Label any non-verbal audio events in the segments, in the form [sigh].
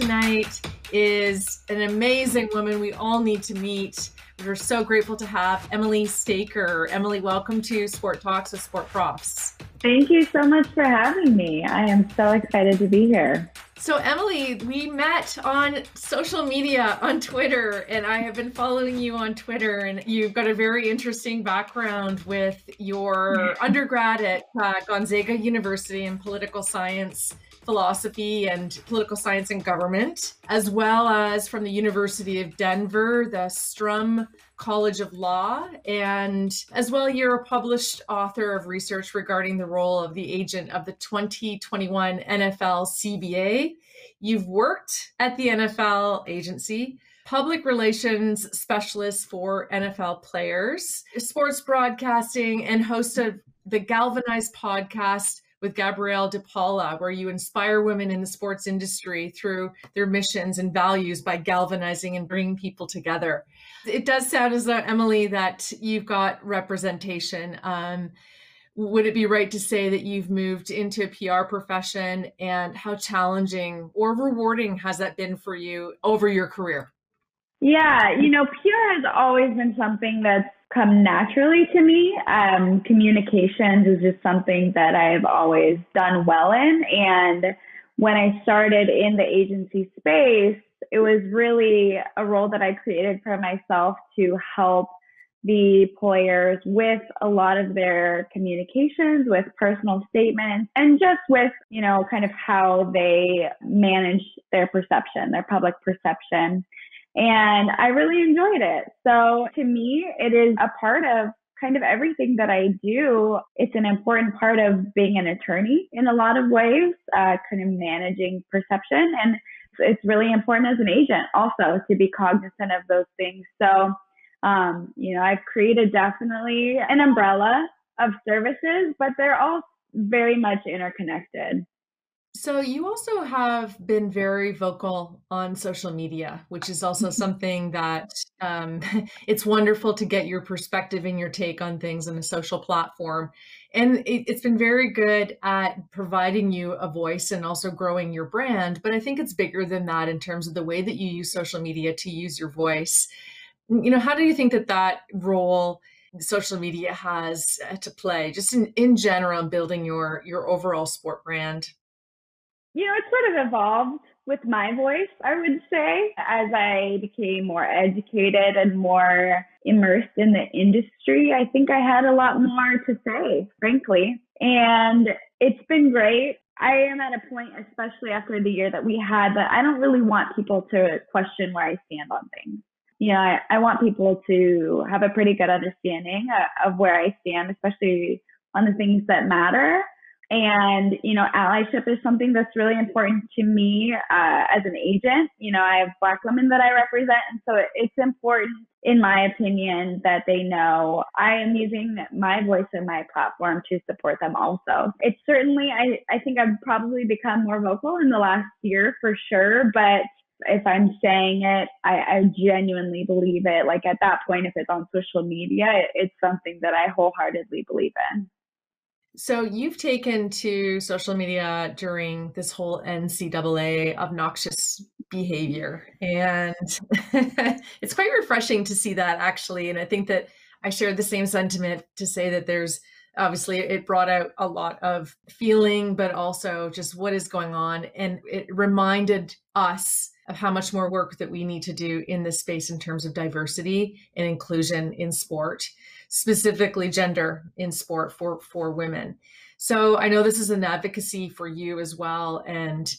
tonight is an amazing woman we all need to meet. We're so grateful to have Emily Staker. Emily, welcome to Sport Talks with Sport Profs. Thank you so much for having me. I am so excited to be here. So, Emily, we met on social media on Twitter, and I have been following you on Twitter. And you've got a very interesting background with your [laughs] undergrad at uh, Gonzaga University in political science, philosophy, and political science and government, as well as from the University of Denver, the Sturm College of Law, and as well, you're a published author of research regarding the role of the agent of the 2021 NFL CBA. You've worked at the NFL agency, public relations specialist for NFL players, sports broadcasting, and host of the Galvanized podcast with Gabrielle DePaula, where you inspire women in the sports industry through their missions and values by galvanizing and bringing people together. It does sound as though, Emily, that you've got representation. Um, would it be right to say that you've moved into a PR profession and how challenging or rewarding has that been for you over your career? Yeah, you know, PR has always been something that's come naturally to me. Um, communications is just something that I've always done well in. And when I started in the agency space, it was really a role that I created for myself to help the players with a lot of their communications, with personal statements, and just with, you know, kind of how they manage their perception, their public perception. And I really enjoyed it. So to me, it is a part of kind of everything that I do. It's an important part of being an attorney in a lot of ways, uh, kind of managing perception. And it's really important as an agent also to be cognizant of those things. So, um, you know, I've created definitely an umbrella of services, but they're all very much interconnected. So, you also have been very vocal on social media, which is also something that um, [laughs] it's wonderful to get your perspective and your take on things on a social platform. And it, it's been very good at providing you a voice and also growing your brand. But I think it's bigger than that in terms of the way that you use social media to use your voice. You know, how do you think that that role social media has uh, to play just in, in general in building your your overall sport brand? You know, it sort of evolved with my voice, I would say, as I became more educated and more immersed in the industry. I think I had a lot more to say, frankly. And it's been great. I am at a point, especially after the year that we had, that I don't really want people to question where I stand on things. You know, I, I want people to have a pretty good understanding uh, of where I stand, especially on the things that matter. And, you know, allyship is something that's really important to me uh, as an agent. You know, I have Black women that I represent. And so it's important, in my opinion, that they know I am using my voice and my platform to support them also. It's certainly, I, I think I've probably become more vocal in the last year for sure. But if I'm saying it, I, I genuinely believe it. Like at that point, if it's on social media, it, it's something that I wholeheartedly believe in. So you've taken to social media during this whole NCAA obnoxious behavior, and [laughs] it's quite refreshing to see that actually. And I think that I shared the same sentiment to say that there's obviously it brought out a lot of feeling, but also just what is going on, and it reminded us of how much more work that we need to do in this space in terms of diversity and inclusion in sport specifically gender in sport for for women. So I know this is an advocacy for you as well, and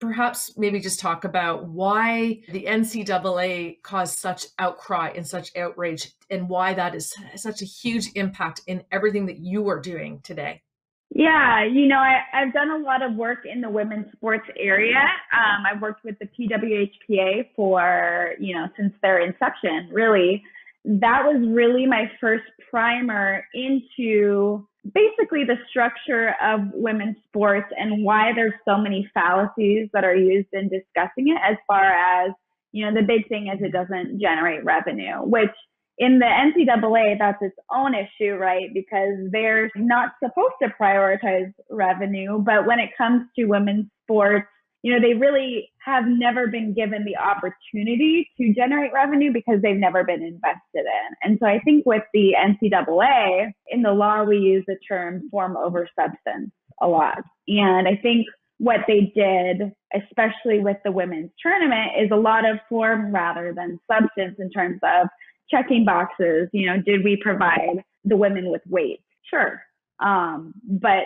perhaps maybe just talk about why the NCAA caused such outcry and such outrage, and why that is such a huge impact in everything that you are doing today. Yeah, you know, I, I've done a lot of work in the women's sports area. Um, I've worked with the PWHPA for, you know, since their inception, really that was really my first primer into basically the structure of women's sports and why there's so many fallacies that are used in discussing it as far as you know the big thing is it doesn't generate revenue which in the ncaa that's its own issue right because they're not supposed to prioritize revenue but when it comes to women's sports you know, they really have never been given the opportunity to generate revenue because they've never been invested in. And so I think with the NCAA, in the law, we use the term form over substance a lot. And I think what they did, especially with the women's tournament, is a lot of form rather than substance in terms of checking boxes. You know, did we provide the women with weight? Sure. Um, but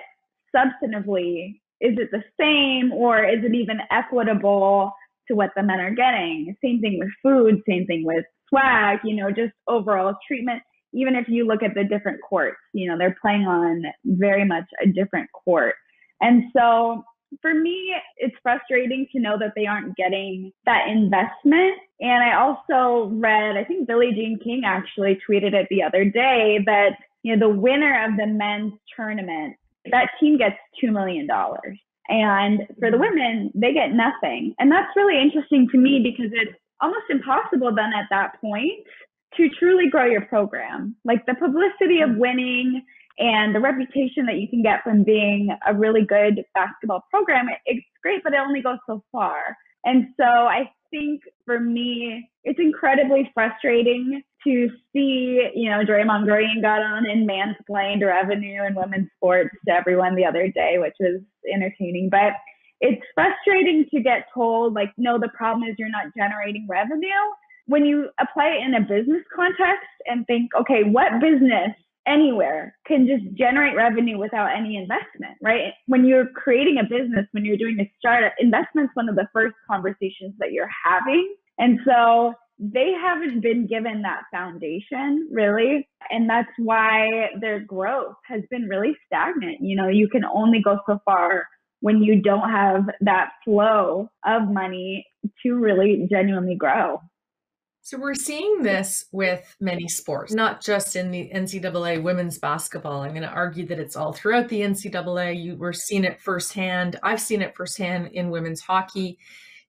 substantively, is it the same or is it even equitable to what the men are getting? Same thing with food, same thing with swag, you know, just overall treatment. Even if you look at the different courts, you know, they're playing on very much a different court. And so for me, it's frustrating to know that they aren't getting that investment. And I also read, I think Billie Jean King actually tweeted it the other day that, you know, the winner of the men's tournament that team gets $2 million. And for the mm-hmm. women, they get nothing. And that's really interesting to me because it's almost impossible then at that point to truly grow your program. Like the publicity of mm-hmm. winning and the reputation that you can get from being a really good basketball program, it's great, but it only goes so far. And so I think for me, it's incredibly frustrating to see, you know, Draymond Green got on and mansplained revenue in women's sports to everyone the other day, which was entertaining. But it's frustrating to get told, like, no, the problem is you're not generating revenue. When you apply it in a business context and think, okay, what business anywhere can just generate revenue without any investment, right? When you're creating a business, when you're doing a startup, investment's one of the first conversations that you're having. And so they haven't been given that foundation really. And that's why their growth has been really stagnant. You know, you can only go so far when you don't have that flow of money to really genuinely grow. So we're seeing this with many sports, not just in the NCAA women's basketball. I'm going to argue that it's all throughout the NCAA. You were seeing it firsthand. I've seen it firsthand in women's hockey.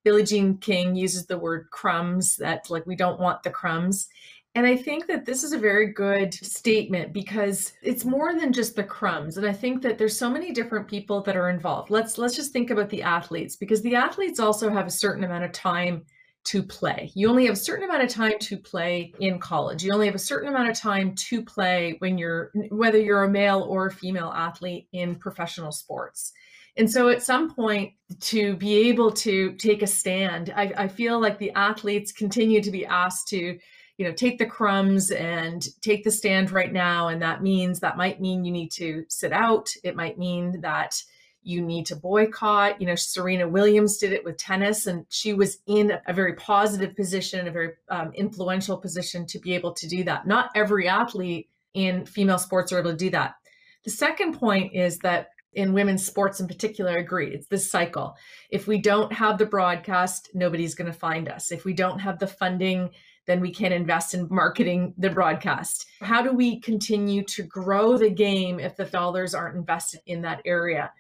Billie Jean King uses the word crumbs, that like we don't want the crumbs. And I think that this is a very good statement because it's more than just the crumbs. And I think that there's so many different people that are involved. Let's let's just think about the athletes because the athletes also have a certain amount of time to play. You only have a certain amount of time to play in college. You only have a certain amount of time to play when you're whether you're a male or a female athlete in professional sports. And so at some point, to be able to take a stand, I, I feel like the athletes continue to be asked to you know take the crumbs and take the stand right now and that means that might mean you need to sit out it might mean that you need to boycott. You know serena williams did it with tennis and she was in a very positive position a very um, influential position to be able to do that. Not every athlete in female sports are able to do that. The second point is that in women's sports in particular I agree it's this cycle. If we don't have the broadcast nobody's going to find us. If we don't have the funding then we can invest in marketing the broadcast. How do we continue to grow the game if the dollars aren't invested in that area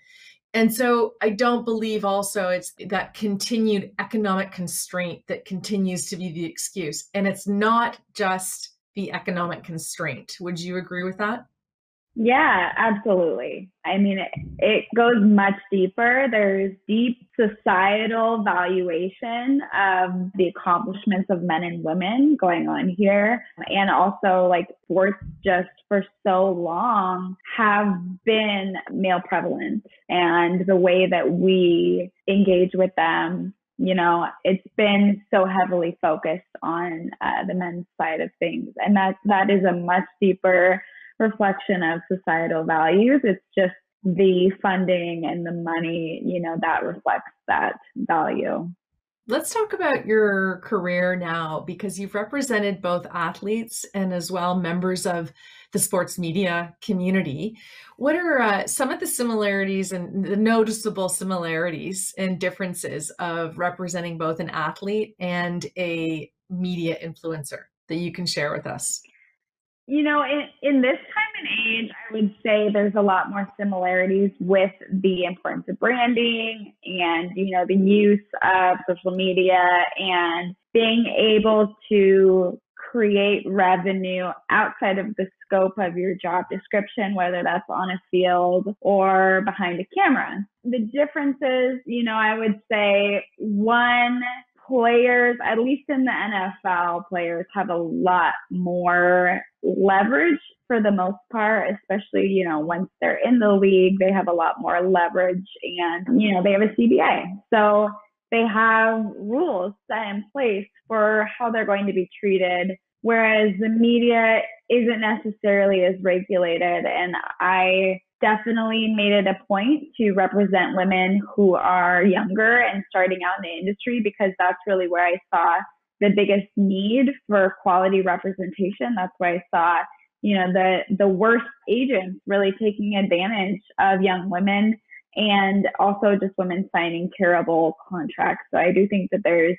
and so i don't believe also it's that continued economic constraint that continues to be the excuse. And it's not just the economic constraint. Would you agree with that yeah, absolutely. I mean, it, it goes much deeper. There's deep societal valuation of the accomplishments of men and women going on here. And also, like, sports just for so long have been male prevalent. And the way that we engage with them you know it's been so heavily focused on uh, the men's side of things and that that is a much deeper reflection of societal values. It's just the funding and the money, you know, that reflects that value. Let's talk about your career now because you've represented both athletes and as well members of the sports media community. What are uh, some of the similarities and the noticeable similarities and differences of representing both an athlete and a media influencer that you can share with us? You know, in, in this time and age, I would say there's a lot more similarities with the importance of branding and, you know, the use of social media and being able to create revenue outside of the scope of your job description, whether that's on a field or behind a camera. The differences, you know, I would say one, players, at least in the NFL, players have a lot more leverage for the most part, especially, you know, once they're in the league, they have a lot more leverage and, you know, they have a CBA. So they have rules set in place for how they're going to be treated, whereas the media isn't necessarily as regulated. And I definitely made it a point to represent women who are younger and starting out in the industry because that's really where I saw the biggest need for quality representation. That's where I saw, you know, the the worst agents really taking advantage of young women and also just women signing terrible contracts. So I do think that there's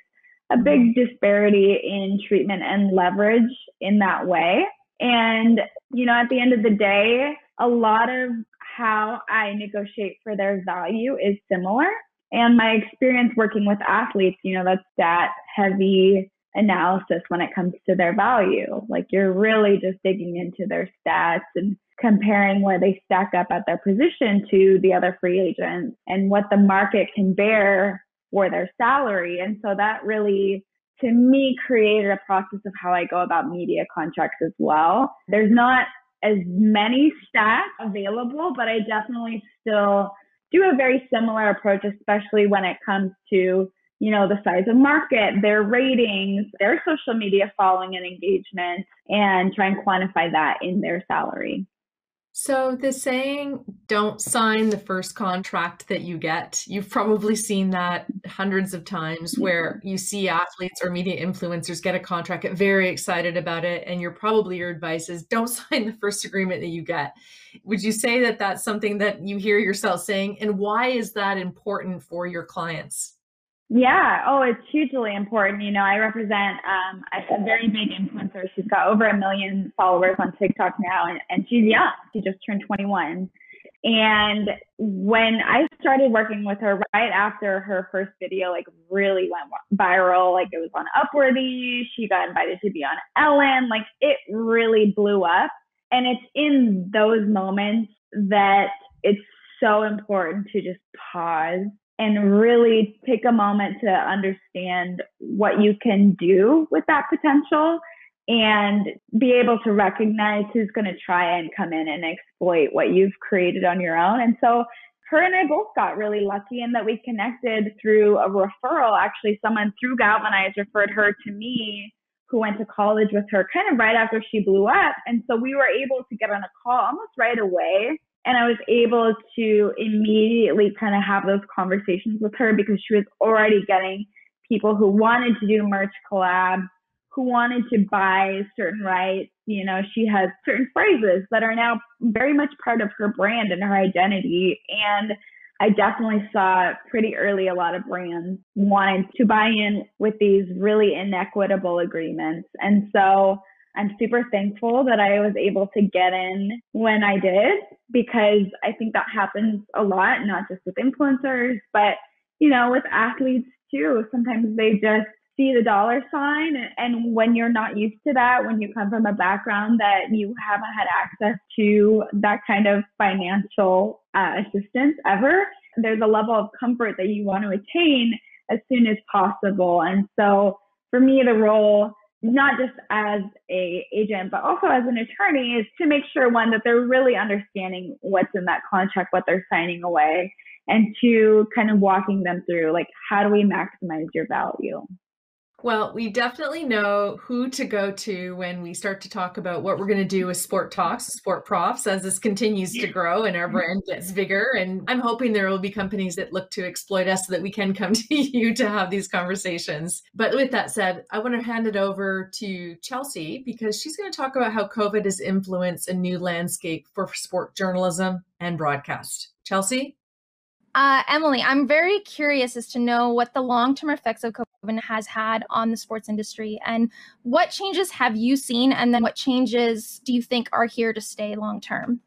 a big mm-hmm. disparity in treatment and leverage in that way. And, you know, at the end of the day, a lot of how I negotiate for their value is similar. And my experience working with athletes, you know, that's that heavy analysis when it comes to their value. Like you're really just digging into their stats and comparing where they stack up at their position to the other free agents and what the market can bear for their salary. And so that really, to me, created a process of how I go about media contracts as well. There's not as many stats available, but I definitely still do a very similar approach, especially when it comes to you know, the size of market, their ratings, their social media following and engagement, and try and quantify that in their salary. So, the saying, don't sign the first contract that you get, you've probably seen that hundreds of times where mm-hmm. you see athletes or media influencers get a contract, get very excited about it, and you're probably your advice is don't [laughs] sign the first agreement that you get. Would you say that that's something that you hear yourself saying? And why is that important for your clients? Yeah. Oh, it's hugely important. You know, I represent um, a, very big influencer. She's got over a million followers on TikTok now, and, and she's young. She just turned 21. And when I started working with her right after her first video, like really went viral, like it was on Upworthy, she got invited to be on Ellen, like it really blew up. And it's in those moments that it's so important to just pause and really take a moment to understand what you can do with that potential and be able to recognize who's going to try and come in and exploit what you've created on your own. And so her and I both got really lucky in that we connected through a referral. Actually, someone through Galvanize referred her to me who went to college with her kind of right after she blew up. And so we were able to get on a call almost right away and I was able to immediately kind of have those conversations with her because she was already getting people who wanted to do merch collabs, who wanted to buy certain rights. You know, she has certain phrases that are now very much part of her brand and her identity. And I definitely saw pretty early a lot of brands wanted to buy in with these really inequitable agreements. And so I'm super thankful that I was able to get in when I did because I think that happens a lot, not just with influencers, but you know, with athletes too. Sometimes they just see the dollar sign and when you're not used to that, when you come from a background that you haven't had access to that kind of financial uh, assistance ever, there's a level of comfort that you want to attain as soon as possible. And so for me, the role not just as a agent but also as an attorney is to make sure one that they're really understanding what's in that contract what they're signing away and two kind of walking them through like how do we maximize your value well, we definitely know who to go to when we start to talk about what we're going to do with Sport Talks, Sport Profs, as this continues to grow and our brand gets bigger. And I'm hoping there will be companies that look to exploit us so that we can come [laughs] to you to have these conversations. But with that said, I want to hand it over to Chelsea because she's going to talk about how COVID has influenced a new landscape for sport journalism and broadcast. Chelsea? Uh, Emily, I'm very curious as to know what the long term effects of COVID has had on the sports industry and what changes have you seen, and then what changes do you think are here to stay long term?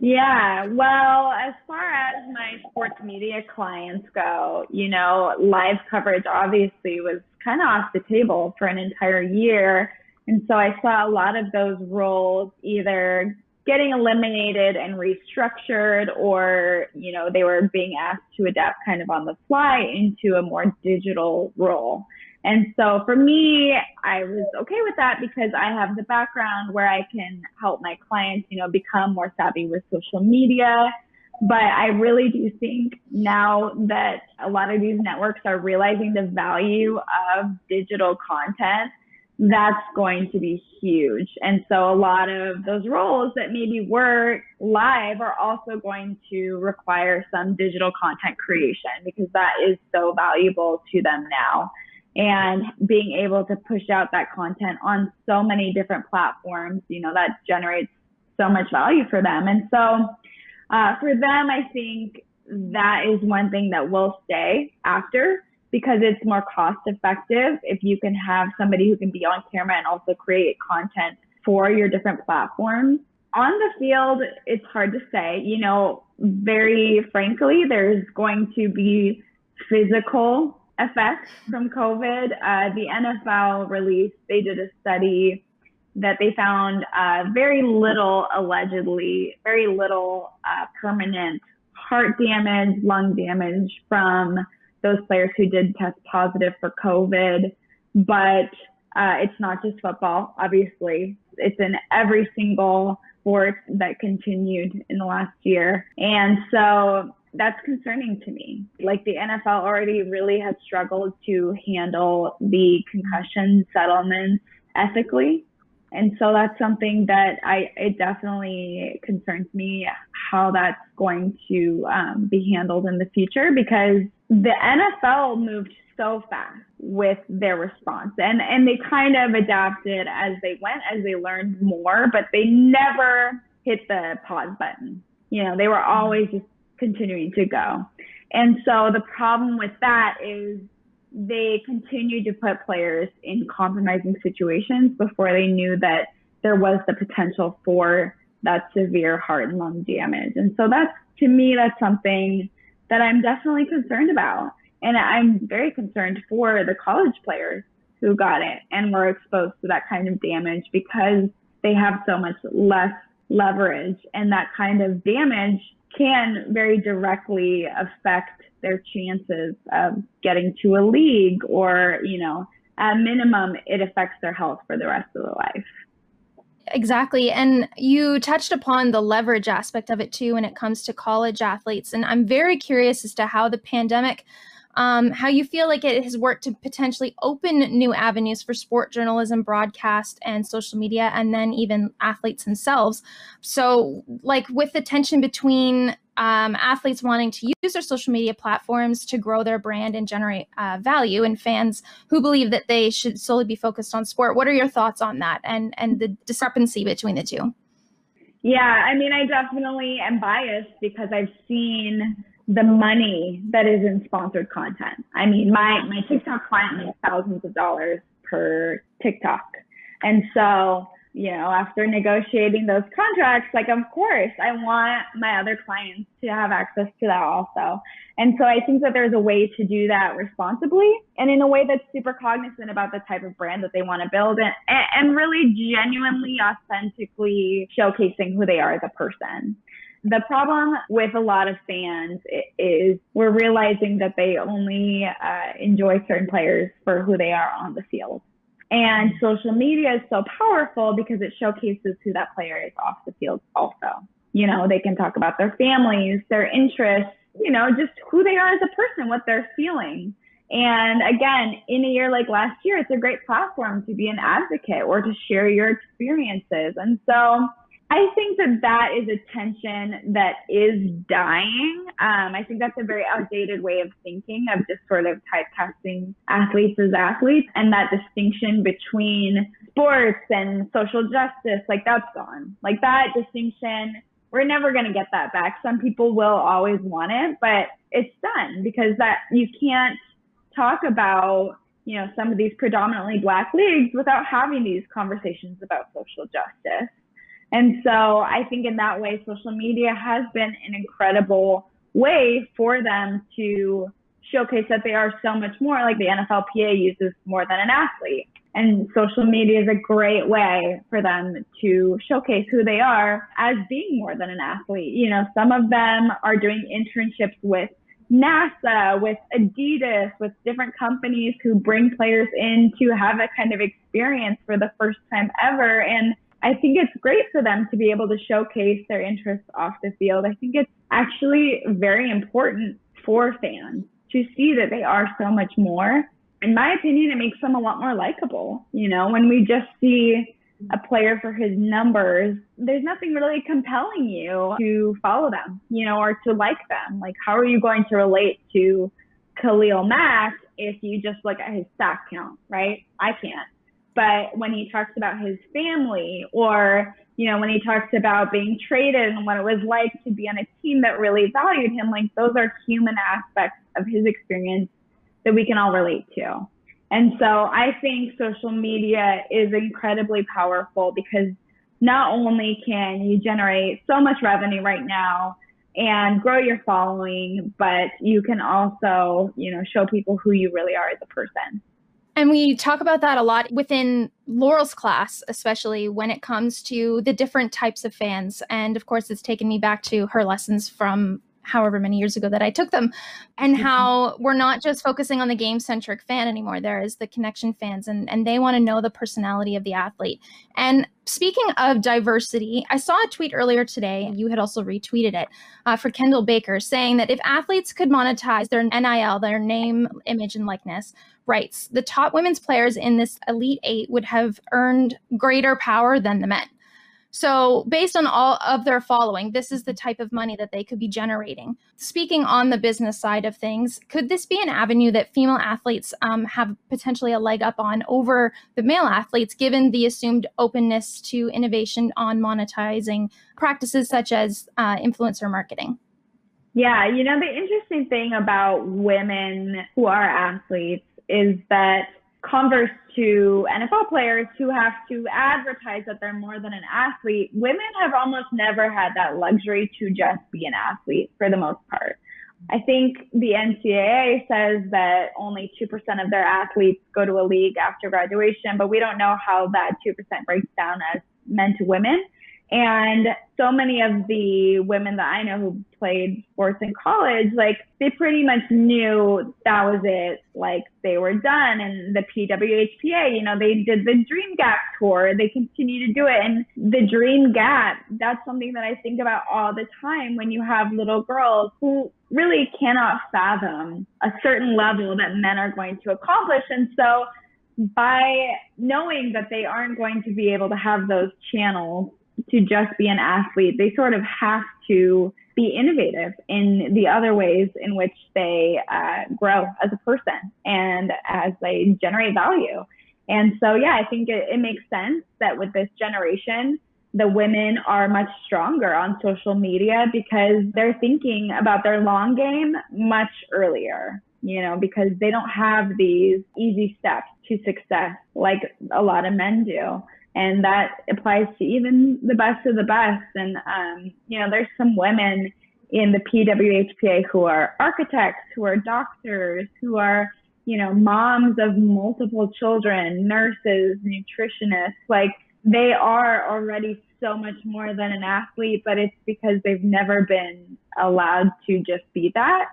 Yeah, well, as far as my sports media clients go, you know, live coverage obviously was kind of off the table for an entire year And so I saw a lot of those roles either getting eliminated and restructured or, you know, they were being asked to adapt kind of on the fly into a more digital role. And so for me, I was okay with that because I have the background where I can help my clients, you know, become more savvy with social media. But I really do think now that a lot of these networks are realizing the value of digital content, that's going to be huge. And so a lot of those roles that maybe were live are also going to require some digital content creation because that is so valuable to them now and being able to push out that content on so many different platforms, you know, that generates so much value for them. And so uh, for them, I think that is one thing that will stay after because it's more cost effective if you can have somebody who can be on camera and also create content for your different platforms. On the field, it's hard to say. You know, very frankly, there's going to be physical effects from COVID. Uh, the NFL released, they did a study that they found uh, very little, allegedly, very little uh, permanent heart damage, lung damage from those players who did test positive for COVID. But uh, it's not just football, obviously. It's in every single sport that continued in the last year. And so that's concerning to me. Like the NFL already really has struggled to handle the concussion settlements ethically. And so that's something that I, it definitely concerns me how that's going to um, be handled in the future because the NFL moved so fast with their response and, and they kind of adapted as they went, as they learned more, but they never hit the pause button. You know, they were always just continuing to go. And so the problem with that is they continued to put players in compromising situations before they knew that there was the potential for that severe heart and lung damage. And so that's, to me, that's something that I'm definitely concerned about. And I'm very concerned for the college players who got it and were exposed to that kind of damage because they have so much less leverage and that kind of damage can very directly affect their chances of getting to a league or, you know, at minimum, it affects their health for the rest of their life. Exactly. And you touched upon the leverage aspect of it too when it comes to college athletes. And I'm very curious as to how the pandemic um, how you feel like it has worked to potentially open new avenues for sport journalism, broadcast, and social media, and then even athletes themselves. So, like with the tension between um, athletes wanting to use their social media platforms to grow their brand and generate uh, value, and fans who believe that they should solely be focused on sport. What are your thoughts on that and and the discrepancy between the two? Yeah, I mean, I definitely am biased because I've seen the money that is in sponsored content. I mean, my, my TikTok client makes thousands of dollars per TikTok. And so, you know, after negotiating those contracts, like, of course, I want my other clients to have access to that also. And so I think that there's a way to do that responsibly and in a way that's super cognizant about the type of brand that they want to build and, and really genuinely, authentically showcasing who they are as a person. The problem with a lot of fans is we're realizing that they only uh, enjoy certain players for who they are on the field. And social media is so powerful because it showcases who that player is off the field also. You know, they can talk about their families, their interests, you know, just who they are as a person, what they're feeling. And again, in a year like last year, it's a great platform to be an advocate or to share your experiences. And so I think that that is a tension that is dying. Um, I think that's a very outdated way of thinking of just sort of typecasting athletes as athletes and that distinction between sports and social justice, like that's gone. Like that distinction, we're never going to get that back. Some people will always want it, but it's done because that you can't talk about you know some of these predominantly black leagues without having these conversations about social justice and so I think in that way, social media has been an incredible way for them to showcase that they are so much more like the NFLPA uses more than an athlete. And social media is a great way for them to showcase who they are as being more than an athlete. You know, some of them are doing internships with NASA, with Adidas, with different companies who bring players in to have a kind of experience for the first time ever. And I think it's great for them to be able to showcase their interests off the field. I think it's actually very important for fans to see that they are so much more. In my opinion, it makes them a lot more likable. You know, when we just see a player for his numbers, there's nothing really compelling you to follow them, you know, or to like them. Like, how are you going to relate to Khalil Mack if you just look at his sack count, right? I can't. But when he talks about his family or, you know, when he talks about being traded and what it was like to be on a team that really valued him, like those are human aspects of his experience that we can all relate to. And so I think social media is incredibly powerful because not only can you generate so much revenue right now and grow your following, but you can also, you know, show people who you really are as a person. And we talk about that a lot within Laurel's class, especially when it comes to the different types of fans. And of course, it's taken me back to her lessons from however many years ago that I took them, and mm-hmm. how we're not just focusing on the game centric fan anymore. There is the connection fans, and, and they want to know the personality of the athlete. And speaking of diversity, I saw a tweet earlier today, and you had also retweeted it uh, for Kendall Baker, saying that if athletes could monetize their NIL, their name, image, and likeness, rights, the top women's players in this Elite Eight would have earned greater power than the men. So, based on all of their following, this is the type of money that they could be generating. Speaking on the business side of things, could this be an avenue that female athletes um, have potentially a leg up on over the male athletes, given the assumed openness to innovation on monetizing practices such as uh, influencer marketing? Yeah, you know, the interesting thing about women who are athletes is that converse to NFL players who have to advertise that they're more than an athlete, women have almost never had that luxury to just be an athlete for the most part. I think the NCAA says that only 2% of their athletes go to a league after graduation, but we don't know how that 2% breaks down as men to women. And so many of the women that I know who played sports in college, like they pretty much knew that was it. Like they were done. And the PWHPA, you know, they did the Dream Gap tour. They continue to do it. And the Dream Gap, that's something that I think about all the time when you have little girls who really cannot fathom a certain level that men are going to accomplish. And so by knowing that they aren't going to be able to have those channels to just be an athlete. They sort of have to be innovative in the other ways in which they uh, grow as a person and as they generate value. And so, yeah, I think it, it makes sense that with this generation, the women are much stronger on social media because they're thinking about their long game much earlier, you know, because they don't have these easy steps to success like a lot of men do and that applies to even the best of the best. And um, you know, there's some women in the PWHPA who are architects, who are doctors, who are you know moms of multiple children, nurses, nutritionists. Like they are already so much more than an athlete, but it's because they've never been allowed to just be that.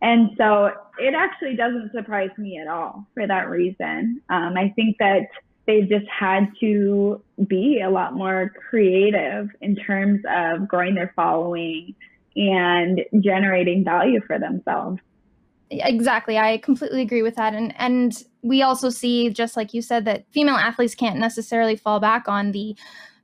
And so it actually doesn't surprise me at all for that reason. Um, I think that they've just had to be a lot more creative in terms of growing their following and generating value for themselves. Exactly. I completely agree with that. And and we also see, just like you said, that female athletes can't necessarily fall back on the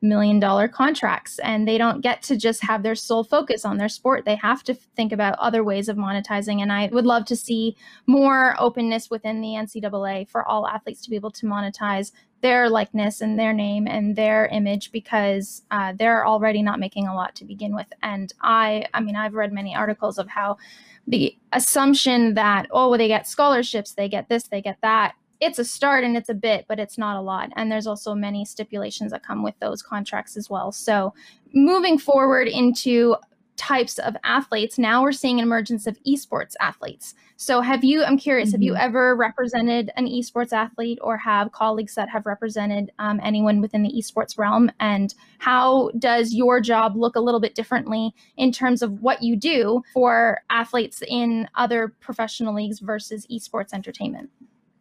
million dollar contracts and they don't get to just have their sole focus on their sport. They have to think about other ways of monetizing. And I would love to see more openness within the NCAA for all athletes to be able to monetize their likeness and their name and their image because uh, they're already not making a lot to begin with. And I, I mean, I've read many articles of how the assumption that, oh, well, they get scholarships, they get this, they get that it's a start and it's a bit, but it's not a lot. And there's also many stipulations that come with those contracts as well. So moving forward into types of athletes, now we're seeing an emergence of esports athletes. So, have you, I'm curious, mm-hmm. have you mm-hmm. ever represented an esports athlete or have colleagues that have represented um, anyone within the esports realm? And how does your job look a little bit differently in terms of what you do for athletes in other professional leagues versus esports entertainment?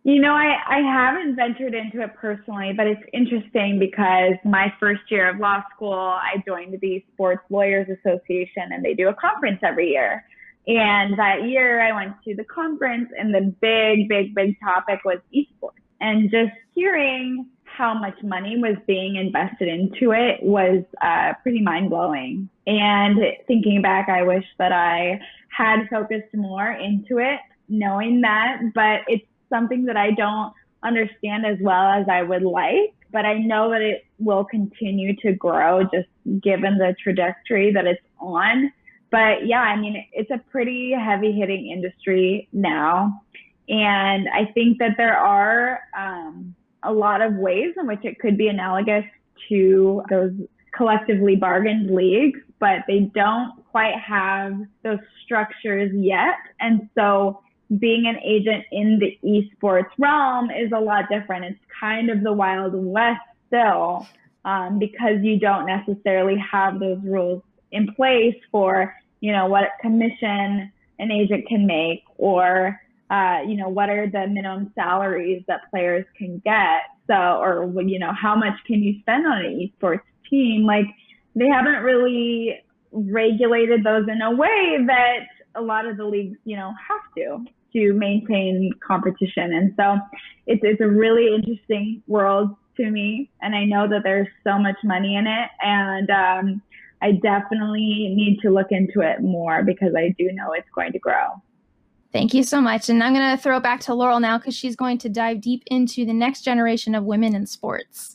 You know, I, I haven't ventured into it personally, but it's interesting because my first year of law school, I joined the Sports Lawyers Association and they do a conference every year. And that year I went to the conference and the big, big, big topic was esports. And just hearing how much money was being invested into it was uh, pretty mind blowing. And thinking back, I wish that I had focused more into it, knowing that, but it's something that I don't understand as well as I would like, but I know that it will continue to grow just given the trajectory that it's on. But yeah, I mean, it's a pretty heavy hitting industry now. And I think that there are um, a lot of ways in which it could be analogous to those collectively bargained leagues, but they don't quite have those structures yet. And so being an agent in the esports realm is a lot different. It's kind of the Wild West still, um, because you don't necessarily have those rules in place for, you know, what commission an agent can make or, uh, you know, what are the minimum salaries that players can get. So, or, you know, how much can you spend on an esports team? Like, they haven't really regulated those in a way that a lot of the leagues, you know, have to to maintain competition. And so it's, it's a really interesting world to me. And I know that there's so much money in it. And um, I definitely need to look into it more because I do know it's going to grow. Thank you so much. And I'm going to throw back to Laurel now because she's going to dive deep into the next generation of women in sports.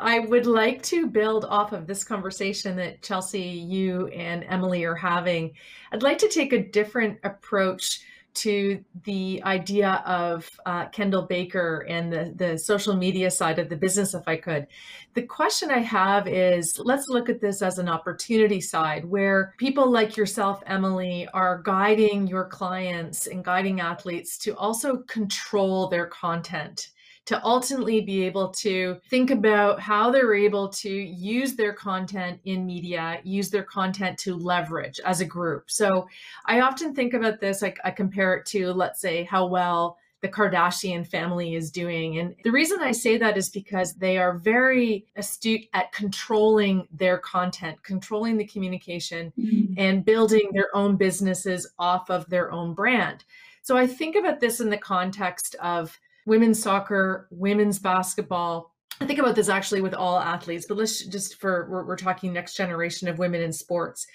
I would like to build off of this conversation that Chelsea, you, and Emily are having. I'd like to take a different approach to the idea of uh, Kendall Baker and the, the social media side of the business, if I could. The question I have is let's look at this as an opportunity side where people like yourself, Emily, are guiding your clients and guiding athletes to also control their content to ultimately be able to think about how they're able to use their content in media, use their content to leverage as a group. So I often think about this, like I compare it to, let's say, how well the Kardashian family is doing. And the reason I say that is because they are very astute at controlling their content, controlling the communication, mm-hmm. and building their own businesses off of their own brand. So I think about this in the context of women's soccer, women's basketball. I think about this actually with all athletes, but let's just for we're, we're talking next generation of women in sports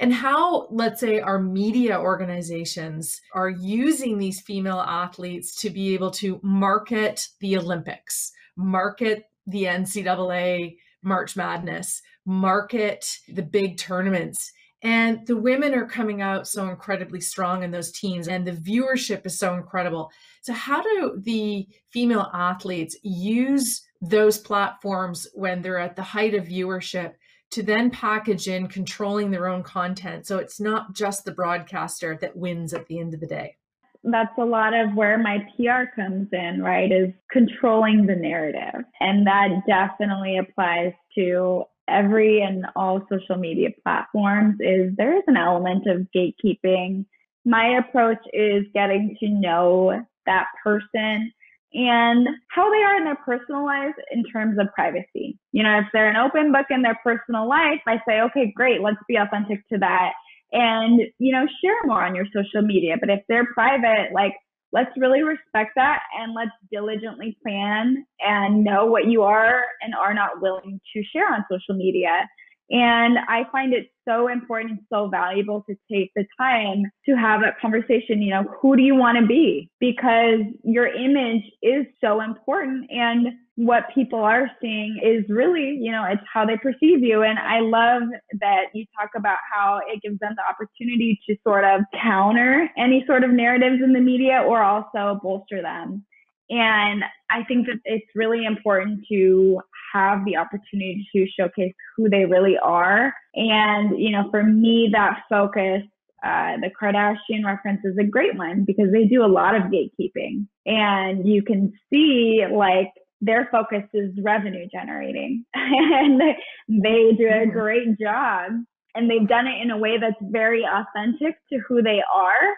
and how let's say our media organizations are using these female athletes to be able to market the olympics market the ncaa march madness market the big tournaments and the women are coming out so incredibly strong in those teams, and the viewership is so incredible. So, how do the female athletes use those platforms when they're at the height of viewership to then package in controlling their own content? So, it's not just the broadcaster that wins at the end of the day. That's a lot of where my PR comes in, right? Is controlling the narrative. And that definitely applies to every and all social media platforms is there is an element of gatekeeping. My approach is getting to know that person and how they are in their personal lives in terms of privacy. You know, if they're an open book in their personal life, I say, okay, great, let's be authentic to that and, you know, share more on your social media. But if they're private, like let's really respect that and let's diligently plan and know what you are and are not willing to share on social media. And I find it so important and so valuable to take the time to have a conversation. You know, who do you want to be? Because your image is so important. And what people are seeing is really, you know, it's how they perceive you. And I love that you talk about how it gives them the opportunity to sort of counter any sort of narratives in the media or also bolster them. And I think that it's really important to have the opportunity to showcase who they really are. And, you know, for me, that focus, uh, the Kardashian reference is a great one because they do a lot of gatekeeping. And you can see, like, their focus is revenue generating [laughs] and they do a mm-hmm. great job and they've done it in a way that's very authentic to who they are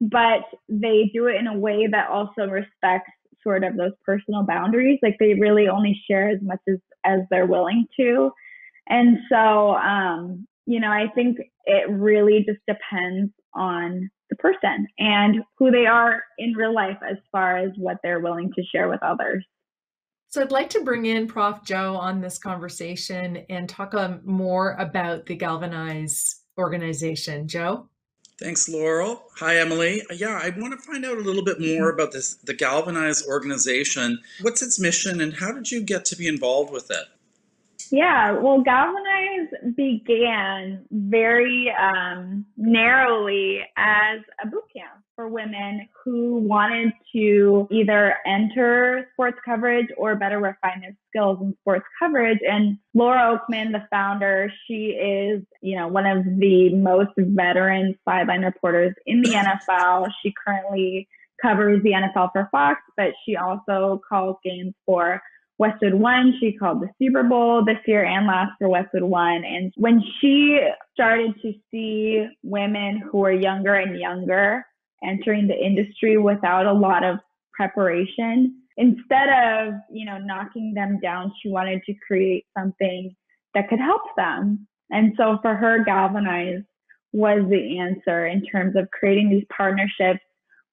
but they do it in a way that also respects sort of those personal boundaries like they really only share as much as as they're willing to and so um you know i think it really just depends on the person and who they are in real life as far as what they're willing to share with others so I'd like to bring in Prof. Joe on this conversation and talk um, more about the Galvanize organization. Joe? Thanks, Laurel. Hi, Emily. Yeah, I want to find out a little bit more about this, the Galvanize organization. What's its mission and how did you get to be involved with it? Yeah, well, Galvanize began very um, narrowly as a boot camp for women who wanted to either enter sports coverage or better refine their skills in sports coverage. And Laura Okmin, the founder, she is, you know, one of the most veteran sideline reporters in the NFL. She currently covers the NFL for Fox, but she also calls games for Westwood One. She called the Super Bowl this year and last for Westwood One. And when she started to see women who were younger and younger entering the industry without a lot of preparation, instead of, you know, knocking them down, she wanted to create something that could help them. And so for her, Galvanize was the answer in terms of creating these partnerships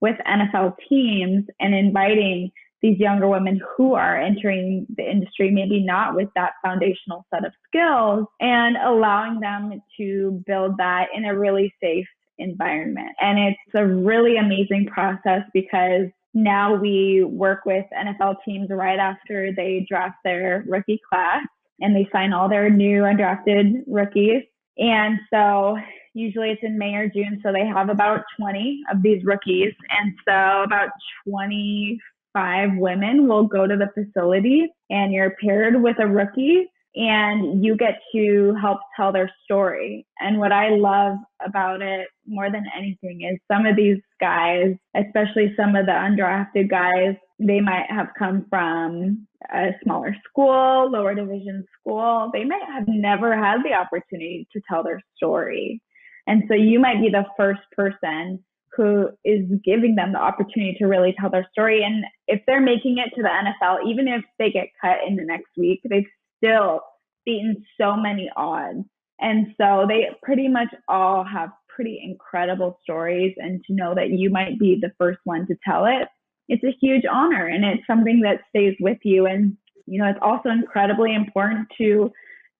with NFL teams and inviting these younger women who are entering the industry, maybe not with that foundational set of skills, and allowing them to build that in a really safe environment. And it's a really amazing process because now we work with NFL teams right after they draft their rookie class and they sign all their new undrafted rookies. And so usually it's in May or June. So they have about 20 of these rookies. And so about 20 five women will go to the facility and you're paired with a rookie and you get to help tell their story. And what I love about it more than anything is some of these guys, especially some of the undrafted guys, they might have come from a smaller school, lower division school. They might have never had the opportunity to tell their story. And so you might be the first person who is giving them the opportunity to really tell their story. And if they're making it to the NFL, even if they get cut in the next week, they've still beaten so many odds. And so they pretty much all have pretty incredible stories. And to know that you might be the first one to tell it, it's a huge honor and it's something that stays with you. And, you know, it's also incredibly important to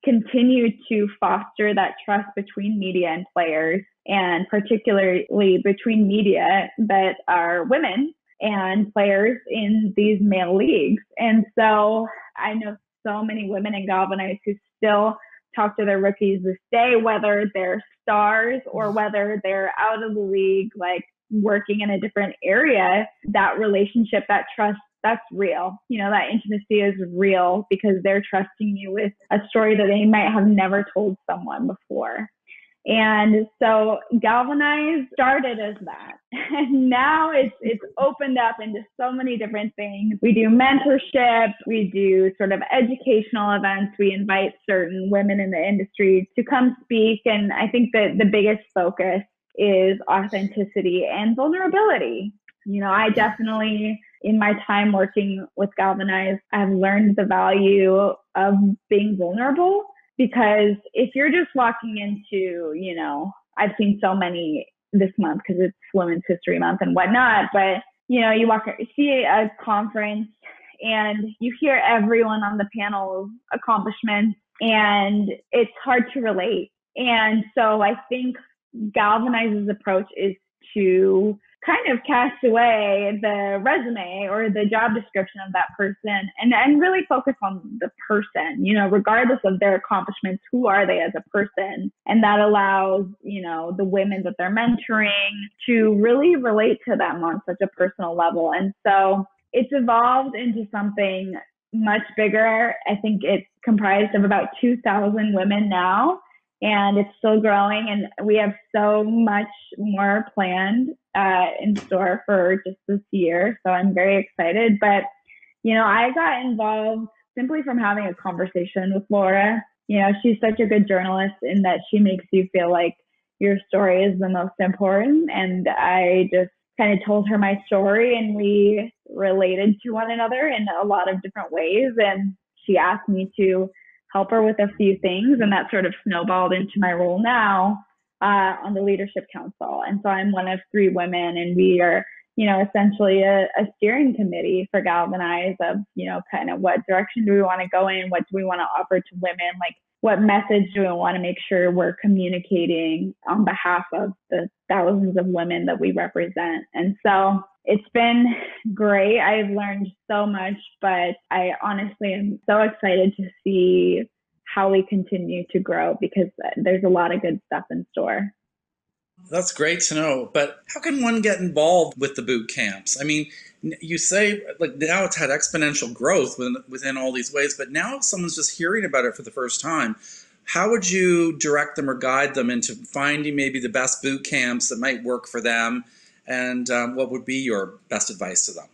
continue to foster that trust between media and players and particularly between media that are women and players in these male leagues. And so I know so many women in Galvanize who still talk to their rookies this day, whether they're stars or mm-hmm. whether they're out of the league, like working in a different area, that relationship, that trust, that's real. You know, that intimacy is real because they're trusting you with a story that they might have never told someone before. And so Galvanize started as that. [laughs] And now it's it's opened up into so many different things. We do mentorship, we do sort of educational events, we invite certain women in the industry to come speak. And I think that the biggest focus is authenticity and vulnerability. You know, I definitely in my time working with Galvanize, I've learned the value of being vulnerable because if you're just walking into, you know, I've seen so many this month because it's Women's History Month and whatnot, but you know, you walk, see a conference and you hear everyone on the panel's accomplishments and it's hard to relate. And so I think Galvanize's approach is to kind of cast away the resume or the job description of that person and, and really focus on the person, you know, regardless of their accomplishments, who are they as a person? And that allows, you know, the women that they're mentoring to really relate to them on such a personal level. And so it's evolved into something much bigger. I think it's comprised of about 2,000 women now, and it's still growing. And we have so much more planned uh, in store for just this year. So I'm very excited. But, you know, I got involved simply from having a conversation with Laura. You know, she's such a good journalist in that she makes you feel like your story is the most important. And I just kind of told her my story and we related to one another in a lot of different ways. And she asked me to help her with a few things. And that sort of snowballed into my role now uh, on the Leadership Council. And so I'm one of three women, and we are, you know, essentially a, a steering committee for Galvanize of, you know, kind of what direction do we want to go in? What do we want to offer to women? Like, what message do we want to make sure we're communicating on behalf of the thousands of women that we represent? And so it's been great. I've learned so much, but I honestly am so excited to see how we continue to grow because there's a lot of good stuff in store. That's great to know. But how can one get involved with the boot camps? I mean, you say like now it's had exponential growth within, within all these ways, but now someone's just hearing about it for the first time. How would you direct them or guide them into finding maybe the best boot camps that might work for them? And um, what would be your best advice to them?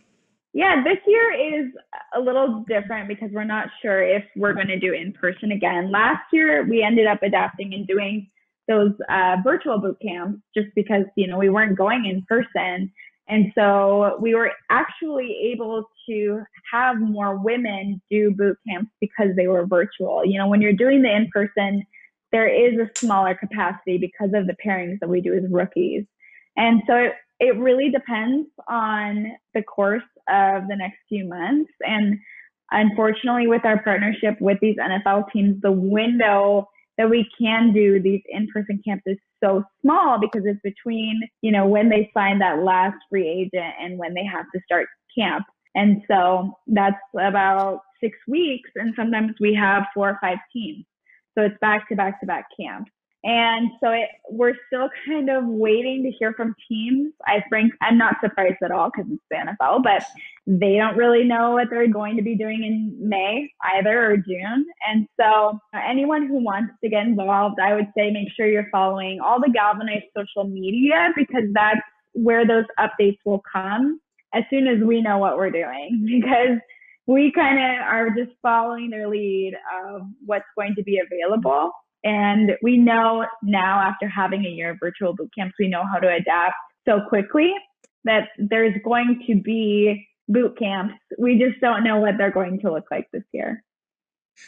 Yeah, this year is a little different because we're not sure if we're going to do in person again. Last year, we ended up adapting and doing those uh, virtual boot camps just because you know we weren't going in person and so we were actually able to have more women do boot camps because they were virtual. You know, when you're doing the in person, there is a smaller capacity because of the pairings that we do as rookies. And so it, it really depends on the course of the next few months. And unfortunately, with our partnership with these NFL teams, the window that we can do these in-person camps is so small because it's between, you know, when they sign that last free agent and when they have to start camp. And so that's about six weeks. And sometimes we have four or five teams. So it's back to back to back camps. And so it, we're still [laughs] kind of waiting to hear from teams. I think I'm not surprised at all because it's the NFL, but they don't really know what they're going to be doing in May either or June. And so uh, anyone who wants to get involved, I would say make sure you're following all the galvanized social media because that's where those updates will come as soon as we know what we're doing [laughs] because we kind of are just following their lead of what's going to be available. And we know now, after having a year of virtual boot camps, we know how to adapt so quickly that there's going to be boot camps. We just don't know what they're going to look like this year.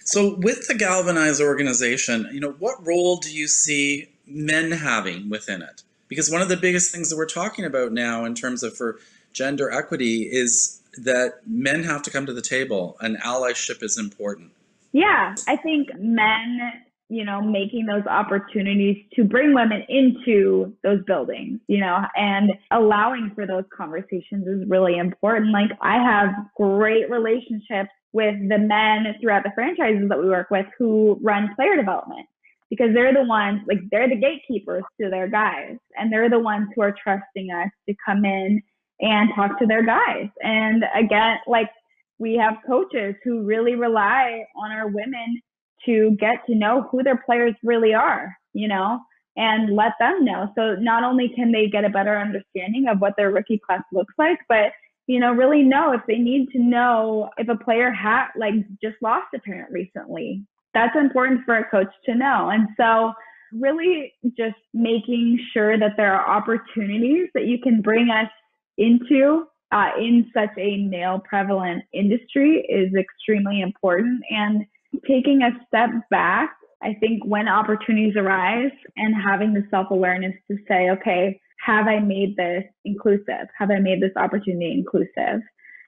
So, with the Galvanize organization, you know, what role do you see men having within it? Because one of the biggest things that we're talking about now, in terms of for gender equity, is that men have to come to the table, and allyship is important. Yeah, I think men you know, making those opportunities to bring women into those buildings, you know, and allowing for those conversations is really important. Like I have great relationships with the men throughout the franchises that we work with who run player development because they're the ones, like they're the gatekeepers to their guys and they're the ones who are trusting us to come in and talk to their guys. And again, like we have coaches who really rely on our women to get to know who their players really are, you know, and let them know. So not only can they get a better understanding of what their rookie class looks like, but you know, really know if they need to know if a player had like just lost a parent recently. That's important for a coach to know. And so really just making sure that there are opportunities that you can bring us into uh, in such a male prevalent industry is extremely important. And taking a step back, I think when opportunities arise and having the self awareness to say, okay, have I made this inclusive? Have I made this opportunity inclusive?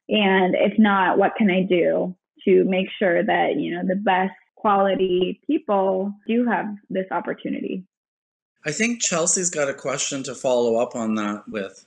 And if not, what can I do to make sure that, you know, the best quality people do have this opportunity? I think Chelsea's got a question to follow up on that with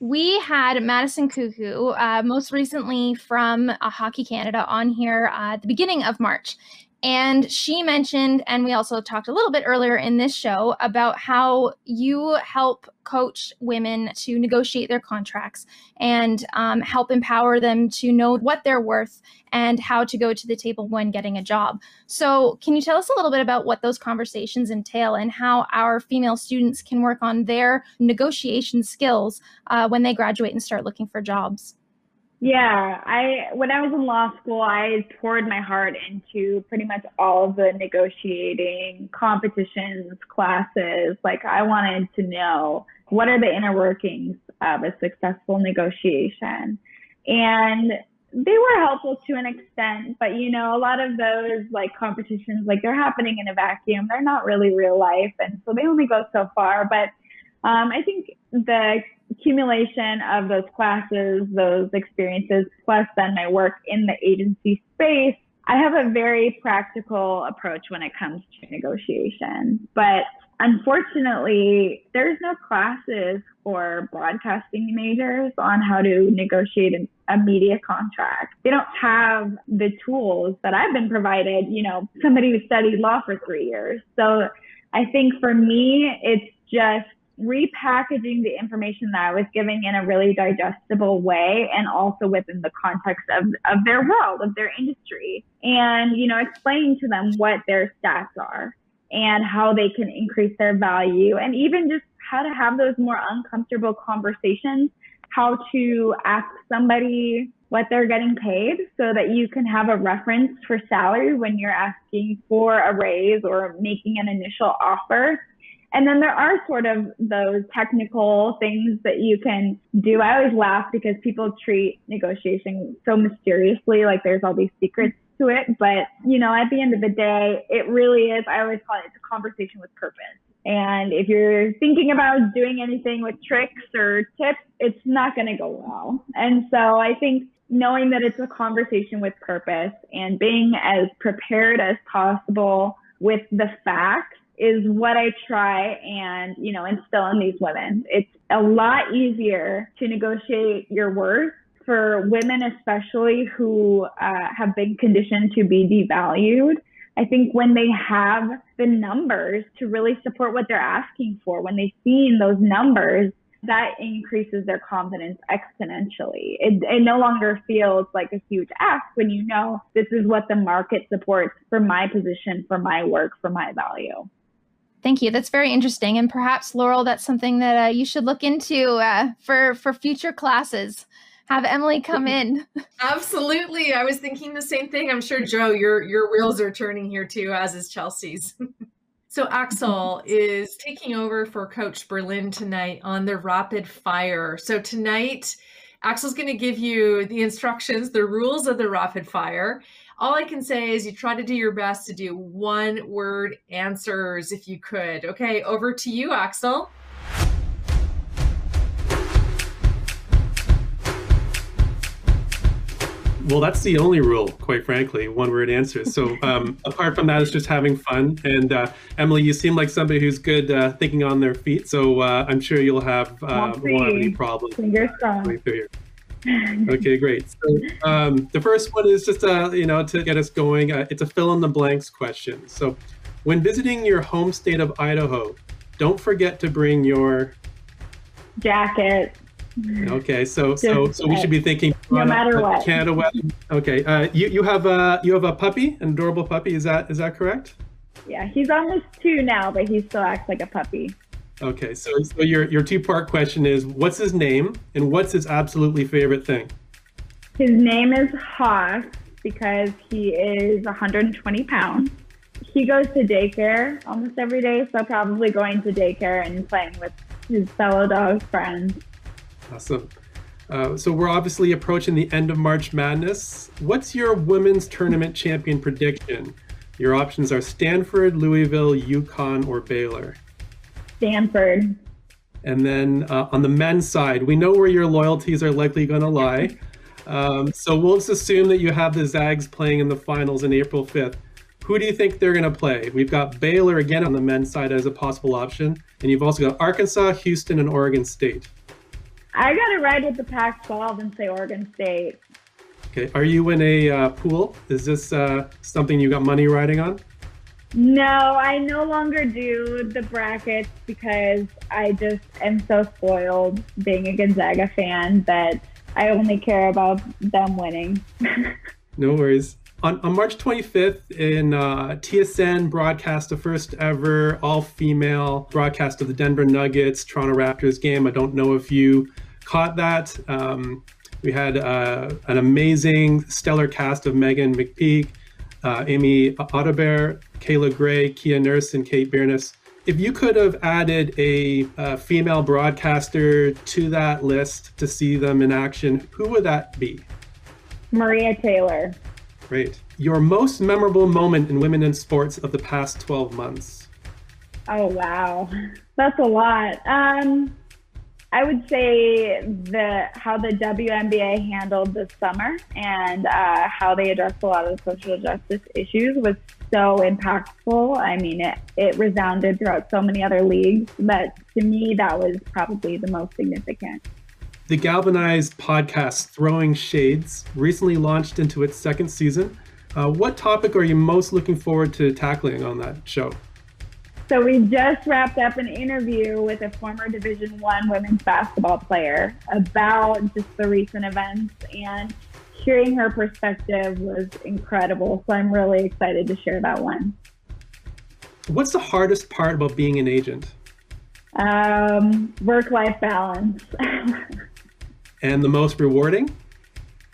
we had Madison Cuckoo, uh, most recently from uh, Hockey Canada, on here uh, at the beginning of March. And she mentioned, and we also talked a little bit earlier in this show about how you help coach women to negotiate their contracts and um, help empower them to know what they're worth and how to go to the table when getting a job. So, can you tell us a little bit about what those conversations entail and how our female students can work on their negotiation skills uh, when they graduate and start looking for jobs? Yeah, I when I was in law school, I poured my heart into pretty much all of the negotiating competitions, classes. Like I wanted to know what are the inner workings of a successful negotiation. And they were helpful to an extent, but you know, a lot of those like competitions, like they're happening in a vacuum. They're not really real life, and so they only go so far. But um, I think the accumulation of those classes, those experiences, plus then my work in the agency space, I have a very practical approach when it comes to negotiation. But unfortunately, there's no classes for broadcasting majors on how to negotiate a media contract. They don't have the tools that I've been provided, you know, somebody who studied law for three years. So I think for me, it's just repackaging the information that I was giving in a really digestible way and also within the context of, of their world, of their industry. And, you know, explaining to them what their stats are and how they can increase their value and even just how to have those more uncomfortable conversations, how to ask somebody what they're getting paid so that you can have a reference for salary when you're asking for a raise or making an initial offer and then there are sort of those technical things that you can do. I always laugh because people treat negotiation so mysteriously, like there's all these secrets to it. But, you know, at the end of the day, it really is, I always call it, it's a conversation with purpose. And if you're thinking about doing anything with tricks or tips, it's not going to go well. And so I think knowing that it's a conversation with purpose and being as prepared as possible with the facts is what I try and, you know, instill in these women. It's a lot easier to negotiate your worth for women, especially who uh, have been conditioned to be devalued. I think when they have the numbers to really support what they're asking for, when they've seen those numbers, that increases their confidence exponentially. It, it no longer feels like a huge ask when you know this is what the market supports for my position, for my work, for my value. Thank you. That's very interesting, and perhaps Laurel, that's something that uh, you should look into uh, for for future classes. Have Emily come in. [laughs] Absolutely, I was thinking the same thing. I'm sure Joe, your your wheels are turning here too, as is Chelsea's. [laughs] so Axel [laughs] is taking over for Coach Berlin tonight on the rapid fire. So tonight, Axel's going to give you the instructions, the rules of the rapid fire all I can say is you try to do your best to do one word answers if you could. Okay, over to you, Axel. Well, that's the only rule, quite frankly, one word answers. So, [laughs] um, apart from that, it's just having fun. And uh, Emily, you seem like somebody who's good uh, thinking on their feet. So, uh, I'm sure you'll have uh, won't have any problems. Fingers crossed [laughs] okay, great. So um, the first one is just uh, you know to get us going. Uh, it's a fill in the blanks question. So when visiting your home state of Idaho, don't forget to bring your jacket. Okay, so so so we should be thinking no matter what Canada weather. Okay, uh, you you have a you have a puppy, an adorable puppy. Is that is that correct? Yeah, he's almost two now, but he still acts like a puppy. Okay, so, so your, your two part question is what's his name and what's his absolutely favorite thing? His name is Haas because he is 120 pounds. He goes to daycare almost every day, so probably going to daycare and playing with his fellow dog friends. Awesome. Uh, so we're obviously approaching the end of March Madness. What's your women's tournament champion prediction? Your options are Stanford, Louisville, UConn, or Baylor. Stanford. And then uh, on the men's side, we know where your loyalties are likely going to lie. Um, so we'll just assume that you have the Zags playing in the finals in April 5th. Who do you think they're going to play? We've got Baylor again on the men's side as a possible option, and you've also got Arkansas, Houston, and Oregon State. I got to ride with the Pac 12 and say Oregon State. Okay. Are you in a uh, pool? Is this uh, something you got money riding on? No, I no longer do the brackets because I just am so spoiled being a Gonzaga fan that I only care about them winning. [laughs] no worries. On, on March 25th, in uh, TSN broadcast the first ever all female broadcast of the Denver Nuggets Toronto Raptors game. I don't know if you caught that. Um, we had uh, an amazing, stellar cast of Meghan McPeak, uh, Amy Audibert, Kayla Grey, Kia Nurse, and Kate Beirness. If you could have added a, a, female broadcaster to that list to see them in action, who would that be? Maria Taylor. Great. Your most memorable moment in women in sports of the past 12 months? Oh, wow. That's a lot. Um, I would say the how the WNBA handled the summer and uh, how they addressed a lot of the social justice issues was so impactful. I mean, it, it resounded throughout so many other leagues, but to me, that was probably the most significant. The Galvanized podcast, Throwing Shades, recently launched into its second season. Uh, what topic are you most looking forward to tackling on that show? So we just wrapped up an interview with a former Division One women's basketball player about just the recent events, and hearing her perspective was incredible. So I'm really excited to share that one. What's the hardest part about being an agent? Um, work-life balance. [laughs] and the most rewarding?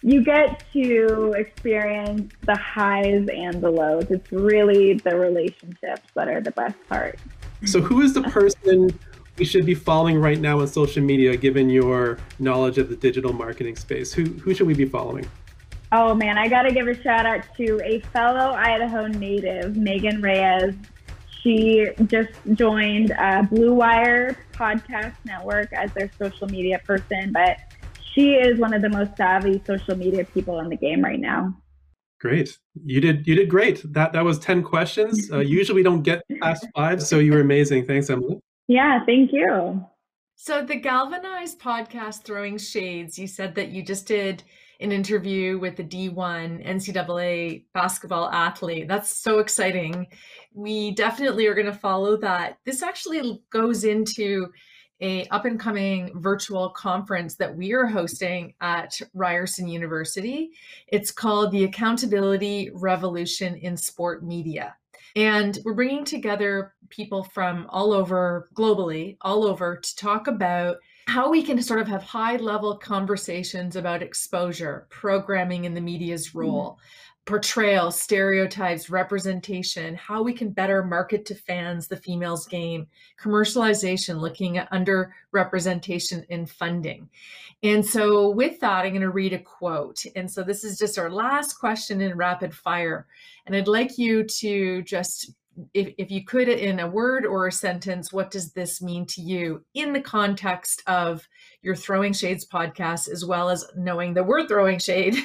You get to experience the highs and the lows. It's really the relationships that are the best part. So, who is the person we should be following right now on social media, given your knowledge of the digital marketing space? Who who should we be following? Oh man, I got to give a shout out to a fellow Idaho native, Megan Reyes. She just joined uh, Blue Wire Podcast Network as their social media person, but she is one of the most savvy social media people in the game right now. Great. You did you did great. That that was 10 questions. Uh, [laughs] usually we don't get past 5, so you were amazing. Thanks, Emily. Yeah, thank you. So the Galvanized podcast Throwing Shades, you said that you just did an interview with the D1 NCAA basketball athlete. That's so exciting. We definitely are going to follow that. This actually goes into a up and coming virtual conference that we are hosting at Ryerson University. It's called the Accountability Revolution in Sport Media. And we're bringing together people from all over globally, all over to talk about how we can sort of have high level conversations about exposure, programming in the media's role, mm-hmm portrayal, stereotypes, representation, how we can better market to fans the females game, commercialization, looking at underrepresentation in funding. And so, with that, I'm going to read a quote. And so, this is just our last question in rapid fire. And I'd like you to just if, if you could in a word or a sentence what does this mean to you in the context of your throwing shades podcast as well as knowing that we're throwing shade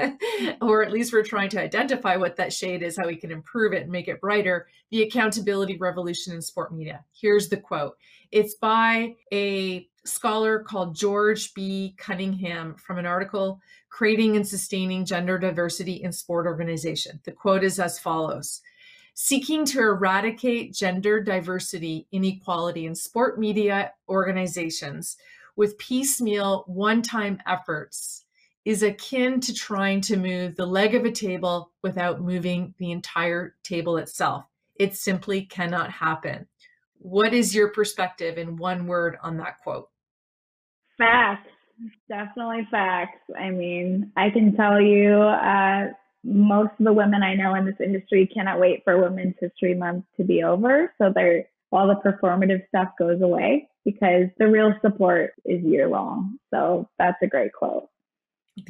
[laughs] or at least we're trying to identify what that shade is how we can improve it and make it brighter the accountability revolution in sport media. Here's the quote. It's by a scholar called george b. Cunningham from an article creating and sustaining gender diversity in sport organization. The quote is as follows seeking to eradicate gender diversity inequality in sport media organizations with piecemeal one time efforts is akin to trying to move the leg of a table without moving the entire table itself. It simply cannot happen. What is your perspective in one word on that quote? Facts. Definitely facts. I mean, I can tell you, uh, most of the women I know in this industry cannot wait for Women's History Month to be over. So they're all the performative stuff goes away because the real support is year long. So that's a great quote.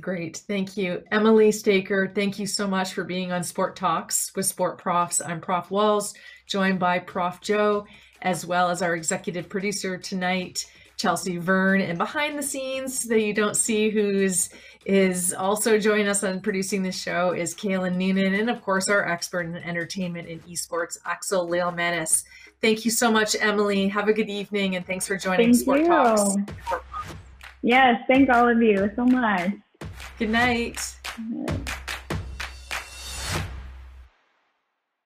Great. Thank you. Emily Staker, thank you so much for being on Sport Talks with Sport Profs. I'm Prof Walls, joined by Prof Joe, as well as our executive producer tonight, Chelsea Vern. And behind the scenes that you don't see who's is also joining us on producing the show is Kaylin Noonan, and of course our expert in entertainment and esports, Axel Leomanis. Thank you so much, Emily. Have a good evening, and thanks for joining thank Sport you. Talks. Yes, thank all of you so much. Good night. All right.